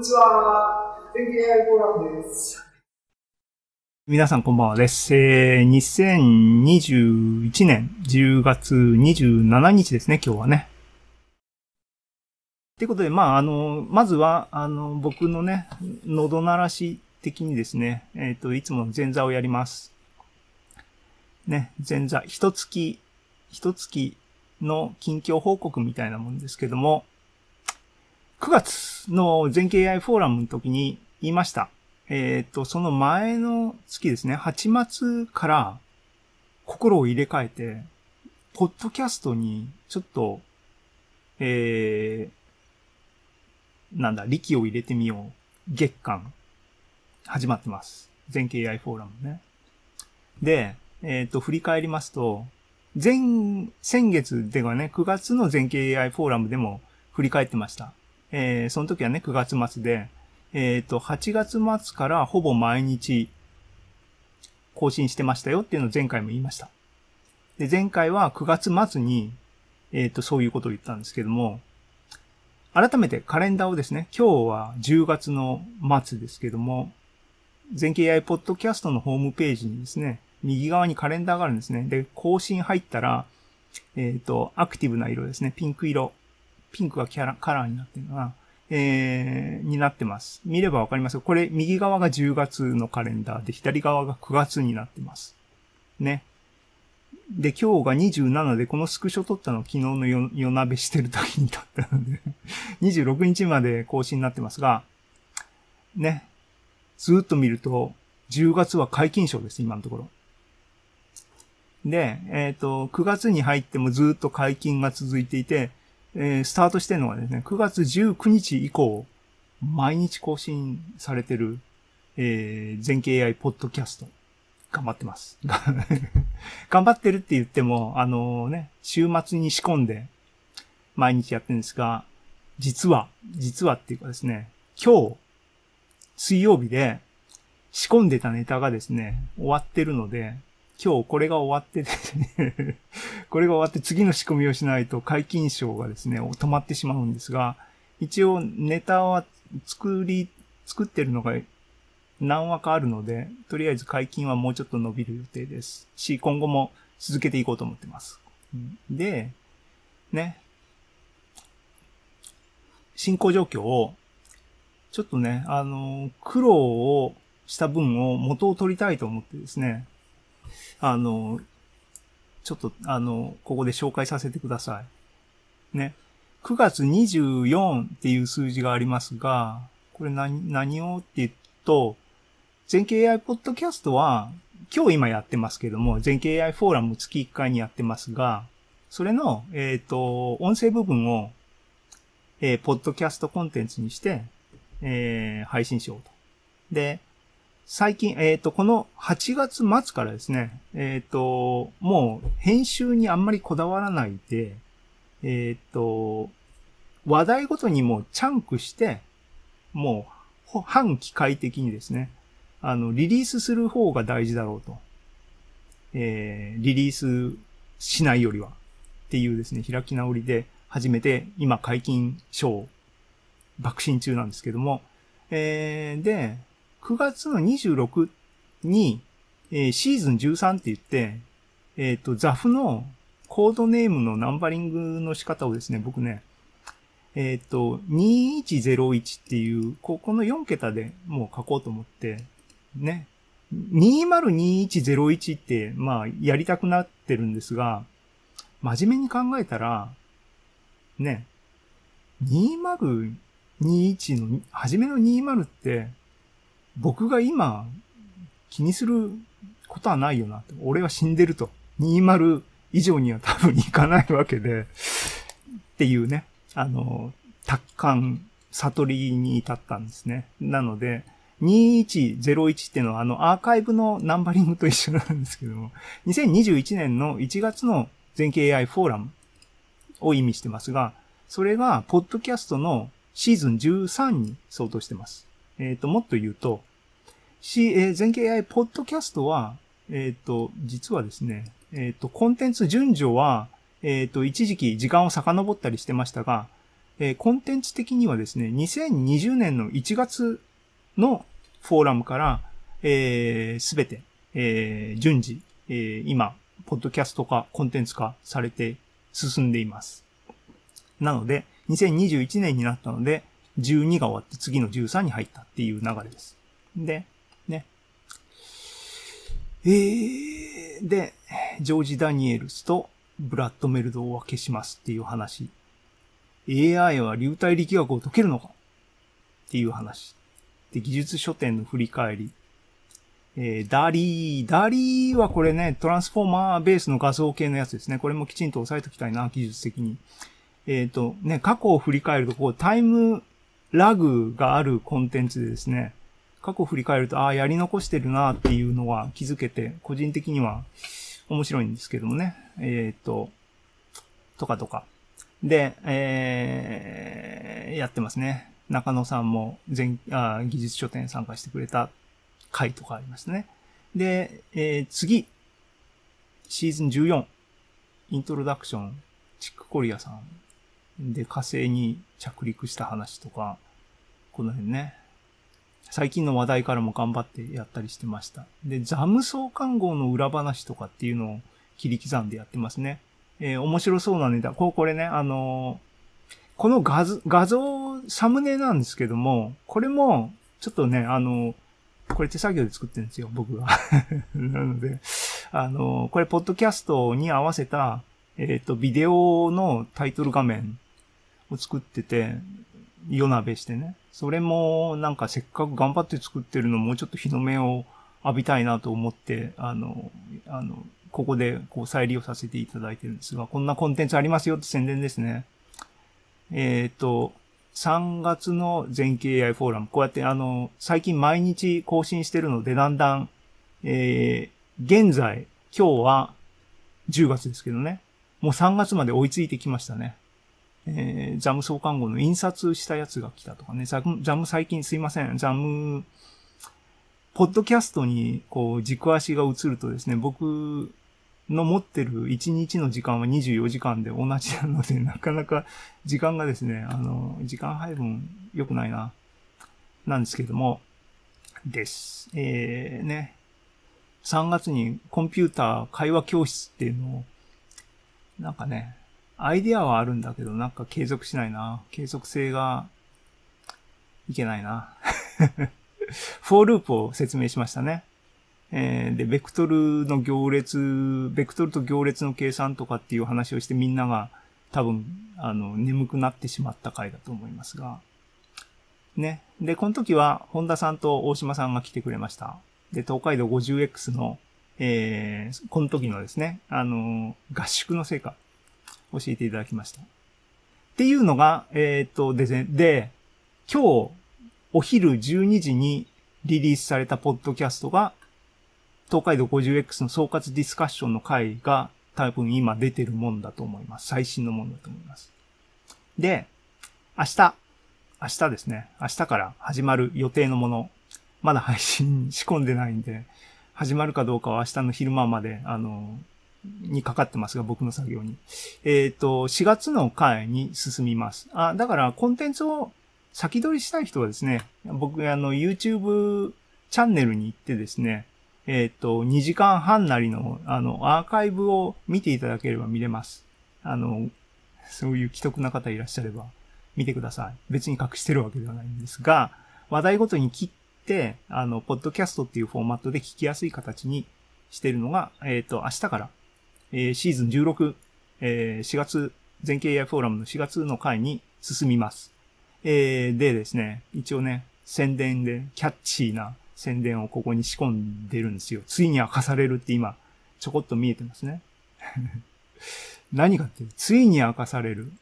こんにちは。天気 AI フォーラムです。皆さんこんばんはです。えー、2021年10月27日ですね、今日はね。ということで、まあ、あの、まずは、あの、僕のね、喉鳴らし的にですね、えっ、ー、と、いつも前座をやります。ね、前座、一月、一月の近況報告みたいなもんですけども、9月の全経 AI フォーラムの時に言いました。えっ、ー、と、その前の月ですね、8月から心を入れ替えて、ポッドキャストにちょっと、えー、なんだ、力を入れてみよう。月間、始まってます。全経 AI フォーラムね。で、えっ、ー、と、振り返りますと、前、先月ではね、9月の全経 AI フォーラムでも振り返ってました。えー、その時はね、9月末で、えっ、ー、と、8月末からほぼ毎日更新してましたよっていうのを前回も言いました。で、前回は9月末に、えっ、ー、と、そういうことを言ったんですけども、改めてカレンダーをですね、今日は10月の末ですけども、全景 AI ポッドキャストのホームページにですね、右側にカレンダーがあるんですね。で、更新入ったら、えっ、ー、と、アクティブな色ですね。ピンク色。ピンクがキャラ、カラーになってるのが、えー、になってます。見ればわかりますこれ、右側が10月のカレンダーで、左側が9月になってます。ね。で、今日が27で、このスクショ撮ったの昨日の夜夜鍋してる時に撮ったので 26日まで更新になってますが、ね。ずっと見ると、10月は解禁賞です、今のところ。で、えっ、ー、と、9月に入ってもずっと解禁が続いていて、えー、スタートしてるのはですね、9月19日以降、毎日更新されてる、えー、全景 AI ポッドキャスト。頑張ってます。頑張ってるって言っても、あのね、週末に仕込んで、毎日やってるんですが、実は、実はっていうかですね、今日、水曜日で仕込んでたネタがですね、終わってるので、今日これが終わってですね これが終わって次の仕込みをしないと解禁賞がですね、止まってしまうんですが、一応ネタは作り、作ってるのが何話かあるので、とりあえず解禁はもうちょっと伸びる予定です。し、今後も続けていこうと思ってます。で、ね、進行状況を、ちょっとね、あの、苦労をした分を元を取りたいと思ってですね、あの、ちょっと、あの、ここで紹介させてください。ね。9月24っていう数字がありますが、これ何、何をって言うと、全景 AI ポッドキャストは、今日今やってますけども、全景 AI フォーラム月1回にやってますが、それの、えっ、ー、と、音声部分を、えー、ポッドキャストコンテンツにして、えー、配信しようと。で、最近、えっ、ー、と、この8月末からですね、えっ、ー、と、もう編集にあんまりこだわらないで、えっ、ー、と、話題ごとにもうチャンクして、もう、半機械的にですね、あの、リリースする方が大事だろうと。えー、リリースしないよりは。っていうですね、開き直りで始めて、今解禁賞、爆心中なんですけども、えー、で、9月の26に、えー、シーズン13って言って、えっ、ー、と、ザフのコードネームのナンバリングの仕方をですね、僕ね、えっ、ー、と、2101っていう、ここの4桁でもう書こうと思って、ね。202101って、まあ、やりたくなってるんですが、真面目に考えたら、ね、2021の、初めの20って、僕が今気にすることはないよな。俺は死んでると。20以上には多分いかないわけで、っていうね、あの、達観、悟りに至ったんですね。なので、2101っていうのはあのアーカイブのナンバリングと一緒なんですけども、2021年の1月の全景 AI フォーラムを意味してますが、それが、ポッドキャストのシーズン13に相当してます。えっ、ー、と、もっと言うと、し、えー、全景 AI ポッドキャストは、えっ、ー、と、実はですね、えっ、と、コンテンツ順序は、えっ、と、一時期時間を遡ったりしてましたが、えコンテンツ的にはですね、2020年の1月のフォーラムから、えすべて、え順次、え今、ポッドキャスト化、コンテンツ化されて進んでいます。なので、2021年になったので、12が終わって次の13に入ったっていう流れです。で、ね。えー、で、ジョージ・ダニエルスとブラッド・メルドを消しますっていう話。AI は流体力学を解けるのかっていう話。で、技術書典の振り返り。えー、 DALL-E、DALL-E はこれね、トランスフォーマーベースの画像系のやつですね。これもきちんと押さえておきたいな、技術的に。えっ、と、ね、過去を振り返ると、こう、タイムラグがあるコンテンツでですね、過去振り返ると、ああ、やり残してるなっていうのは気づけて、個人的には面白いんですけどもね。えっ、と、とかとか。で、えー、やってますね。中野さんも全あ技術書店参加してくれた回とかありましたね。で、えー次、シーズン14、イントロダクション、チックコリアさんで火星に着陸した話とか、この辺ね。最近の話題からも頑張ってやったりしてました。で、ザム総監号の裏話とかっていうのを切り刻んでやってますね。えー面白そうなネタ。こう、これね、あのーこの画像、画像、サムネなんですけども、これも、ちょっとね、あのーこれ手作業で作ってるんですよ、僕が。なので、あのこれ、ポッドキャストに合わせた、えっ、と、ビデオのタイトル画面を作ってて、夜鍋してね。それも、なんかせっかく頑張って作ってるのもうちょっと日の目を浴びたいなと思って、あの、あの、ここでこう再利用させていただいてるんですが、こんなコンテンツありますよって宣伝ですね。えっ、と、3月の全景 AI フォーラム、こうやってあの、最近毎日更新してるので、だんだん、えー、現在、今日は10月ですけどね、もう3月まで追いついてきましたね。えー、ザム創刊号の印刷したやつが来たとかね、ザムザム最近すいません、ザム、ポッドキャストにこう軸足が移るとですね、僕の持ってる1日の時間は24時間で同じなので、なかなか時間がですね、あの、時間配分良くないな、なんですけども、です。えー、ね、3月にコンピューター会話教室っていうのを、なんかね、アイデアはあるんだけど、なんか継続しないな。継続性がいけないな。for loop を説明しましたね。えーで、ベクトルの行列、ベクトルと行列の計算とかっていう話をしてみんなが多分、あの、眠くなってしまった回だと思いますが。ね。で、この時は、本田さんと大島さんが来てくれました。で、東海道 50X の、えー、この時のですね、あの、合宿の成果、教えていただきました。っていうのが、えーっと、で、で、今日、お昼12時にリリースされたポッドキャストが、東海道 50X の総括ディスカッションの回が多分今出てるもんだと思います。最新のもんだと思います。で、明日、明日ですね。明日から始まる予定のもの。まだ配信仕込んでないんで、始まるかどうかは明日の昼間まで、あの、にかかってますが、僕の作業に。えっ、と、4月の回に進みます。あ、だからコンテンツを先取りしたい人はですね、僕、あの、YouTube チャンネルに行ってですね、えっ、と、2時間半なりの、あの、アーカイブを見ていただければ見れます。あの、そういう既得な方いらっしゃれば見てください。別に隠してるわけではないんですが、話題ごとに切って、あの、ポッドキャストっていうフォーマットで聞きやすい形にしてるのが、えっ、と、明日から、えーシーズン16、えー4月、全景 AI フォーラムの4月の回に進みます。えーでですね、一応ね、宣伝で、キャッチーな宣伝をここに仕込んでるんですよ。ついに明かされるって今、ちょこっと見えてますね。何かって、ついに明かされる。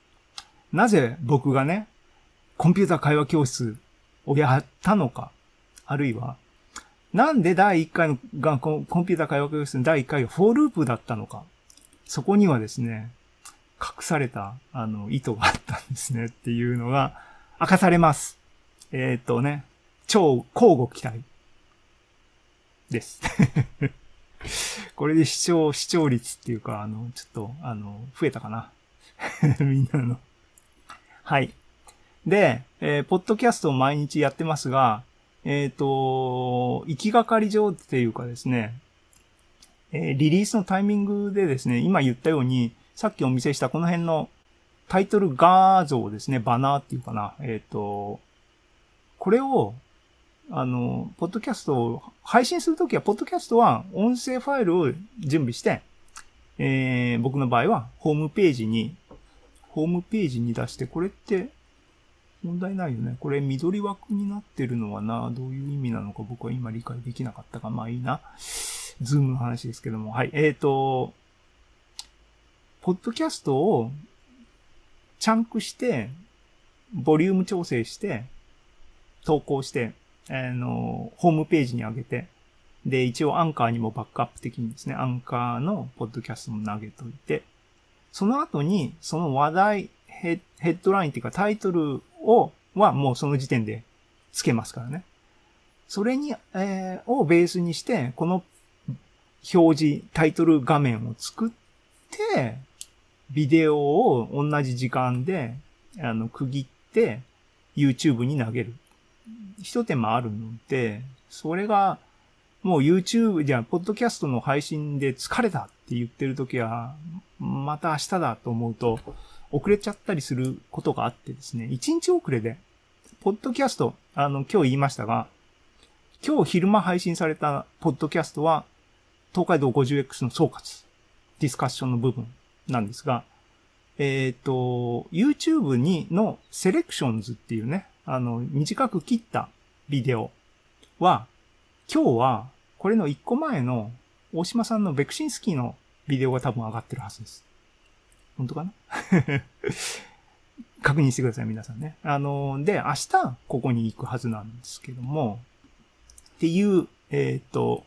なぜ僕がね、コンピューター会話教室をやったのか、あるいは、なんで第1回のがコンコンピューター会話教室の第1回が for loop だったのか。そこにはですね、隠された、あの、意図があったんですねっていうのが明かされます。えーっとね、超乞うご期待です。これで視聴、視聴率っていうか、あの、ちょっと、あの、増えたかな。みんなの。はい。で、えー、ポッドキャストを毎日やってますが、えっ、と、行きがかり上っていうかですね、えリリースのタイミングでですね、今言ったように、さっきお見せしたこの辺のタイトル画像ですね、バナーっていうかな、えっ、と、これを、あの、ポッドキャストを配信するときは、ポッドキャストは音声ファイルを準備して、えー、僕の場合はホームページに、ホームページに出して、これって問題ないよね。これ緑枠になってるのはな、どういう意味なのか僕は今理解できなかったか。まあいいな。ズームの話ですけども。はい。えっ、ー、と、ポッドキャストをチャンクして、ボリューム調整して、投稿して、あの、ホームページに上げて、で、一応アンカーにもバックアップ的にですね、アンカーのポッドキャストも投げといて、その後に、その話題、ヘヘッドラインっていうかタイトルを、はもうその時点でつけますからね。それに、えー、をベースにして、この表示、タイトル画面を作って、ビデオを同じ時間で、あの、区切って、YouTube に投げる。一手間あるので、それが、もう YouTube、じゃあ、ポッドキャストの配信で疲れたって言ってるときは、また明日だと思うと、遅れちゃったりすることがあってですね、一日遅れで、ポッドキャスト、あの、今日言いましたが、今日昼間配信されたポッドキャストは、東海道 50X の総括、ディスカッションの部分なんですが、えっ、と、YouTube にのセレクションズっていうね、あの、短く切ったビデオは、今日は、これの一個前の、大島さんのベクシンスキーのビデオが多分上がってるはずです。本当かな？確認してください、皆さんね。あの、で、明日、ここに行くはずなんですけども、っていう、えっ、と、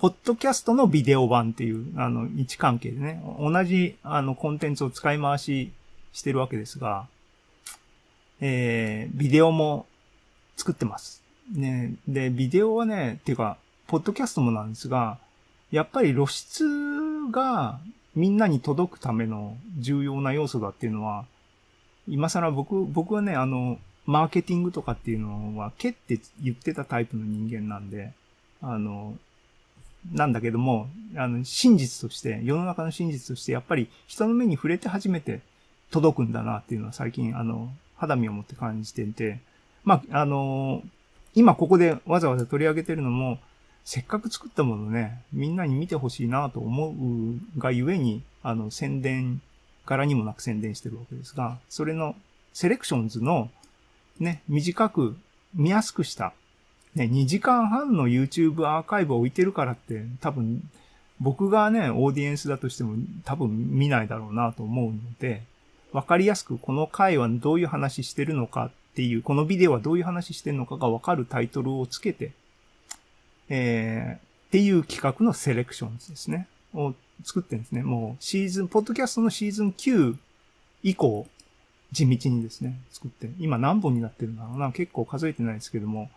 ポッドキャストのビデオ版っていう、あの、位置関係でね、同じ、あの、コンテンツを使い回ししてるわけですが、えー、ビデオも作ってます。ね、で、ビデオはね、っていうか、ポッドキャストもなんですが、やっぱり露出がみんなに届くための重要な要素だっていうのは、今更僕、僕はね、あの、マーケティングとかっていうのは、けって言ってたタイプの人間なんで、あの、なんだけども、あの、真実として、世の中の真実として、やっぱり人の目に触れて初めて届くんだなっていうのは最近、あの、肌身を持って感じてて、まあ、あの、今ここでわざわざ取り上げてるのも、せっかく作ったものね、みんなに見てほしいなと思うがゆえに、あの、宣伝、柄にもなく宣伝してるわけですが、それのセレクションズのね、短く見やすくした、ね、2時間半の YouTube アーカイブを置いてるからって、多分、僕がね、オーディエンスだとしても多分見ないだろうなと思うので、わかりやすくこの回はどういう話してるのかっていう、このビデオはどういう話してるのかがわかるタイトルをつけて、えー、っていう企画のセレクションですね。を作ってるんですね。もうシーズン、ポッドキャストのシーズン9以降、地道にですね、作って、今何本になってるんだろうな、結構数えてないですけども、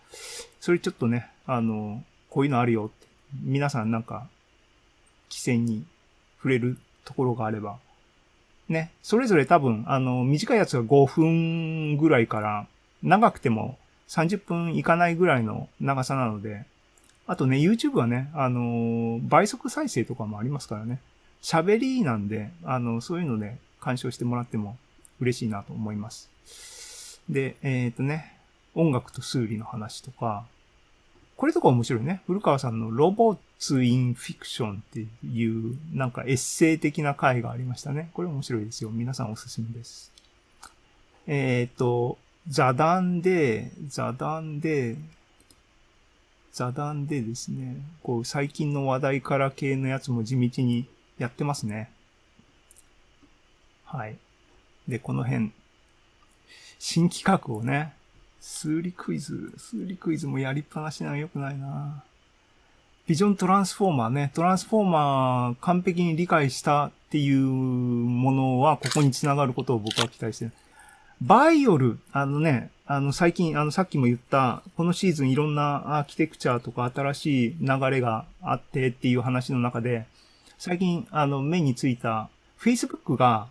それちょっとね、あの、こういうのあるよって、皆さんなんか、規制に触れるところがあれば、ね、それぞれ多分、あの、短いやつが5分ぐらいから、長くても30分いかないぐらいの長さなので、あとね、YouTube はね、あの倍速再生とかもありますからね。喋りなんで、あの、そういうので鑑賞してもらっても嬉しいなと思います。で、えっ、とね、音楽と数理の話とか、これとか面白いね。古川さんのロボッツ・イン・フィクションっていう、なんかエッセイ的な回がありましたね。これ面白いですよ。皆さんおすすめです。えっ、と、座談で、座談で、座談でですね、こう最近の話題から系のやつも地道にやってますね。はい。で、この辺、新企画をね、数理クイズ、数理クイズもやりっぱなしなの良くないなビジョントランスフォーマーね、トランスフォーマー完璧に理解したっていうものはここにつながることを僕は期待してる。バイオル、あのね、あの最近、あのさっきも言った、このシーズンいろんなアーキテクチャとか新しい流れがあってっていう話の中で、最近あの目についた Facebook が、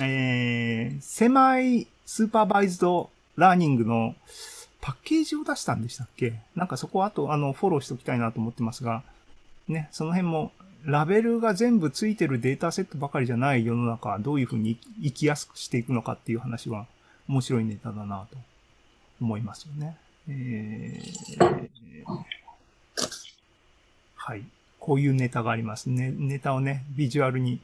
えー、 semi-supervised learning のパッケージを出したんでしたっけ？なんかそこはあと、あの、フォローしておきたいなと思ってますが、ね、その辺も、ラベルが全部ついてるデータセットばかりじゃない世の中、どういうふうに生きやすくしていくのかっていう話は面白いネタだなと思いますよね。えー、はい。こういうネタがありますね。ネタをね、ビジュアルに。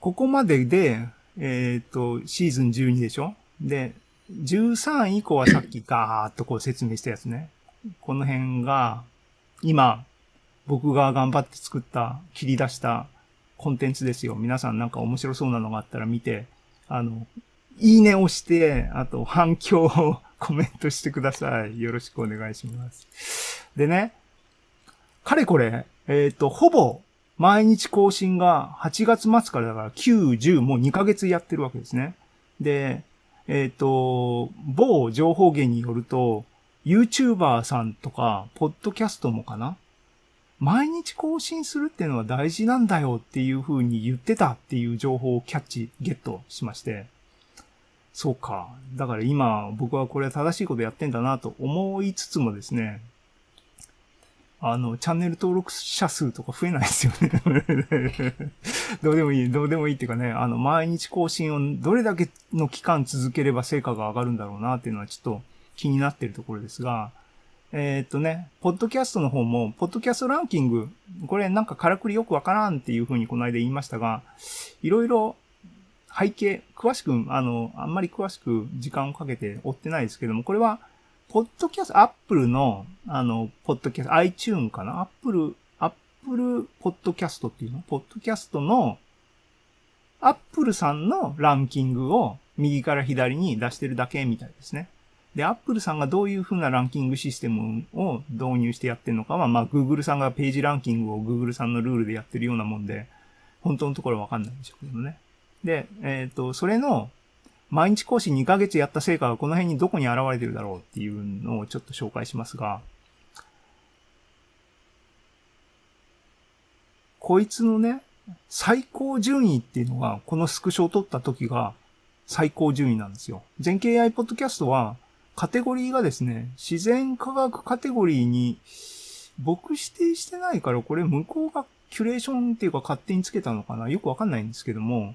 ここまでで、えっ、と、シーズン12でしょ？で、13以降はさっきガーッとこう説明したやつね。この辺が、今、僕が頑張って作った、切り出したコンテンツですよ。皆さんなんか面白そうなのがあったら見て、あの、いいねをして、あと反響をコメントしてください。よろしくお願いします。でね、かれこれ、えっ、と、ほぼ毎日更新が8月末からだから9、10、もう2ヶ月やってるわけですね。で、えっ、と、某情報源によると、YouTuber さんとか、ポッドキャストもかな毎日更新するっていうのは大事なんだよっていう風に言ってたっていう情報をキャッチ、ゲットしまして、そうか。だから今僕はこれ正しいことやってんだなと思いつつもですね、あの、チャンネル登録者数とか増えないですよね。どうでもいい、どうでもいいっていうかね、あの、毎日更新をどれだけの期間続ければ成果が上がるんだろうなっていうのはちょっと気になってるところですが、えーっとね、ポッドキャストの方も、ポッドキャストランキング、これなんかからくりよくわからんっていうふうにこの間言いましたが、いろいろ背景、詳しく、あの、あんまり詳しく時間をかけて追ってないですけども、これは、ポッドキャスト、アップルの、あの、ポッドキャスト、iTune かな？アップル、アップルポッドキャストっていうの？ポッドキャストの、アップルさんのランキングを右から左に出してるだけみたいですね。で、アップルさんがどういう風なランキングシステムを導入してやってるのかは、まあ、Google さんがページランキングを Google さんのルールでやってるようなもんで、本当のところわかんないんでしょうけどね。で、えっ、と、それの、毎日講師2ヶ月やった成果がこの辺にどこに現れてるだろうっていうのをちょっと紹介しますが、こいつのね、最高順位っていうのが、このスクショを取った時が最高順位なんですよ。全景 AI ポッドキャストは、カテゴリーがですね、自然科学カテゴリーに、僕指定してないから、これ向こうがキュレーションっていうか勝手につけたのかな？よくわかんないんですけども、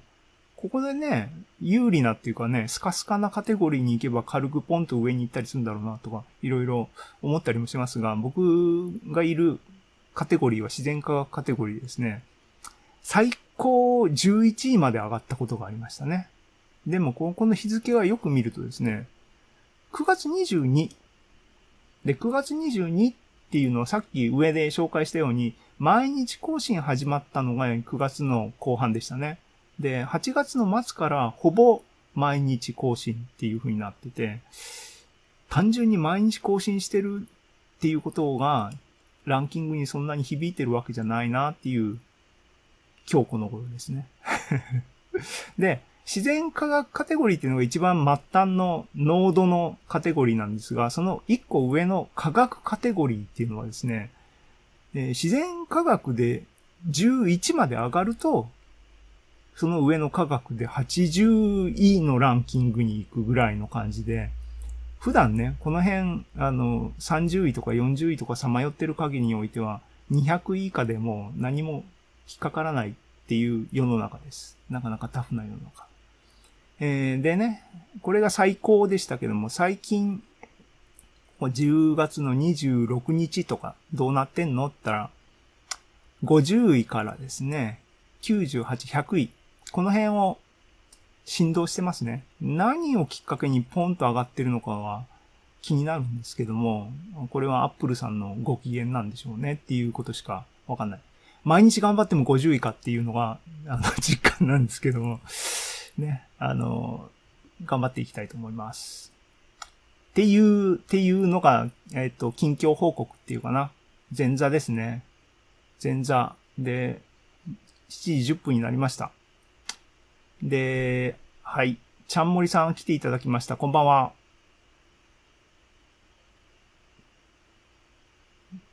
ここでね、有利なっていうかね、スカスカなカテゴリーに行けば軽くポンと上に行ったりするんだろうなとか、いろいろ思ったりもしますが、僕がいるカテゴリーは自然科学カテゴリーですね。最高11位まで上がったことがありましたね。でも、ここの日付はよく見るとですね、9月22。で、9月22っていうのはさっき上で紹介したように、毎日更新始まったのが9月の後半でしたね。で、8月の末からほぼ毎日更新っていう風になってて、単純に毎日更新してるっていうことが、ランキングにそんなに響いてるわけじゃないなっていう、今日この頃ですね。で、自然科学カテゴリーっていうのが一番末端のノードのカテゴリーなんですが、その一個上の科学カテゴリーっていうのはですね、えー自然科学で11まで上がると、その上の科学で80位のランキングに行くぐらいの感じで、普段ね、この辺、あの、30位とか40位とかさまよってる限りにおいては、200位以下でも何も引っかからないっていう世の中です。なかなかタフな世の中。えーでね、これが最高でしたけども、最近、10月の26日とかどうなってんの？って言ったら、50位からですね、98、100位。この辺を振動してますね。何をきっかけにポンと上がってるのかは気になるんですけども、これはアップルさんのご機嫌なんでしょうねっていうことしかわかんない。毎日頑張っても50位かっていうのが、あの、実感なんですけども、ね、あの、頑張っていきたいと思います。っていう、っていうのが、えっ、と、近況報告っていうかな。前座ですね。前座で、7時10分になりました。で、はい。ちゃんもりさん来ていただきました。こんばんは。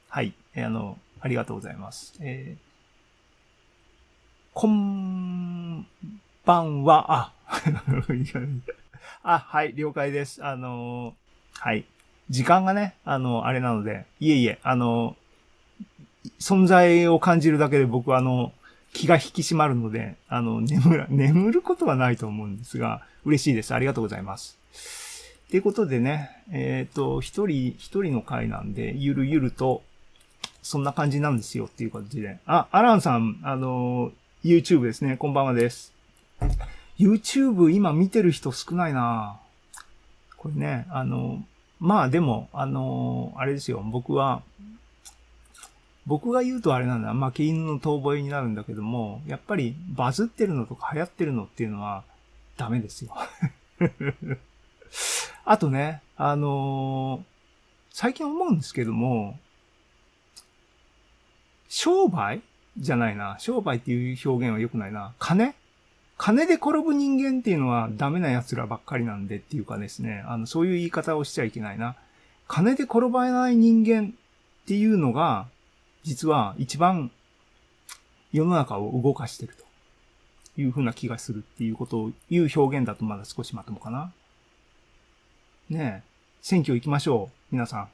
はい。えーあの、ありがとうございます。えーこんばんは、あ、あ、はい、了解です。あのーはい。時間がね、あの、あれなので、いえいえ、あの、存在を感じるだけで僕はあの、気が引き締まるので、あの、眠ら、眠ることはないと思うんですが、嬉しいです。ありがとうございます。ということでね、えっ、と、一人、一人の回なんで、ゆるゆると、そんな感じなんですよっていう感じで。あ、アランさん、あの、YouTube ですね。こんばんはです。YouTube 今見てる人少ないなこれね、あの、まあでも、あの、あれですよ。僕は、僕が言うとあれなんだ。まあ、毛犬の遠吠えになるんだけども、やっぱりバズってるのとか流行ってるのっていうのはダメですよ。あとね、あのー最近思うんですけども、商売じゃないな。商売っていう表現は良くないな。金？金で転ぶ人間っていうのはダメな奴らばっかりなんでっていうかですね、あの、そういう言い方をしちゃいけないな。金で転ばない人間っていうのが、実は一番世の中を動かしてるというふうな気がするっていうことを言う表現だとまだ少しまともかな。ねえ、選挙行きましょう。皆さん。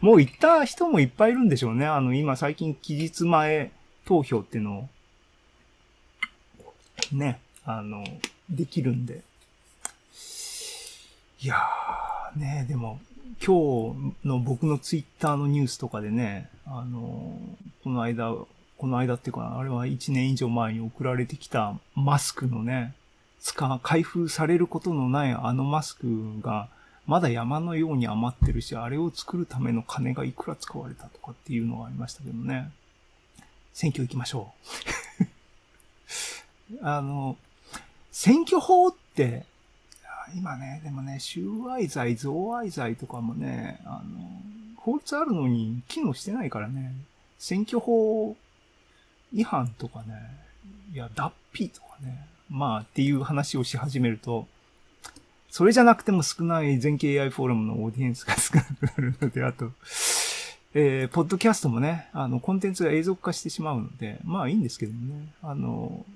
もう行った人もいっぱいいるんでしょうね。あの、今最近期日前投票っていうのを、ね、あの、できるんで。いやー、ねでも、今日の僕のツイッターのニュースとかでね、あの、この間、この間っていうか、あれは1年以上前に送られてきたマスクのね、使、開封されることのないあのマスクが、まだ山のように余ってるし、あれを作るための金がいくら使われたとかっていうのがありましたけどね。選挙行きましょう。あの、選挙法って、今ね、でもね、収賄罪、贈賄罪とかもね、あの、法律あるのに機能してないからね、選挙法違反とかね、いや、脱皮とかね、まあっていう話をし始めると、それじゃなくても少ない全景 AI フォーラムのオーディエンスが少なくなるので、あと、えー、ポッドキャストもね、あの、コンテンツが永続化してしまうので、まあいいんですけどね、あの、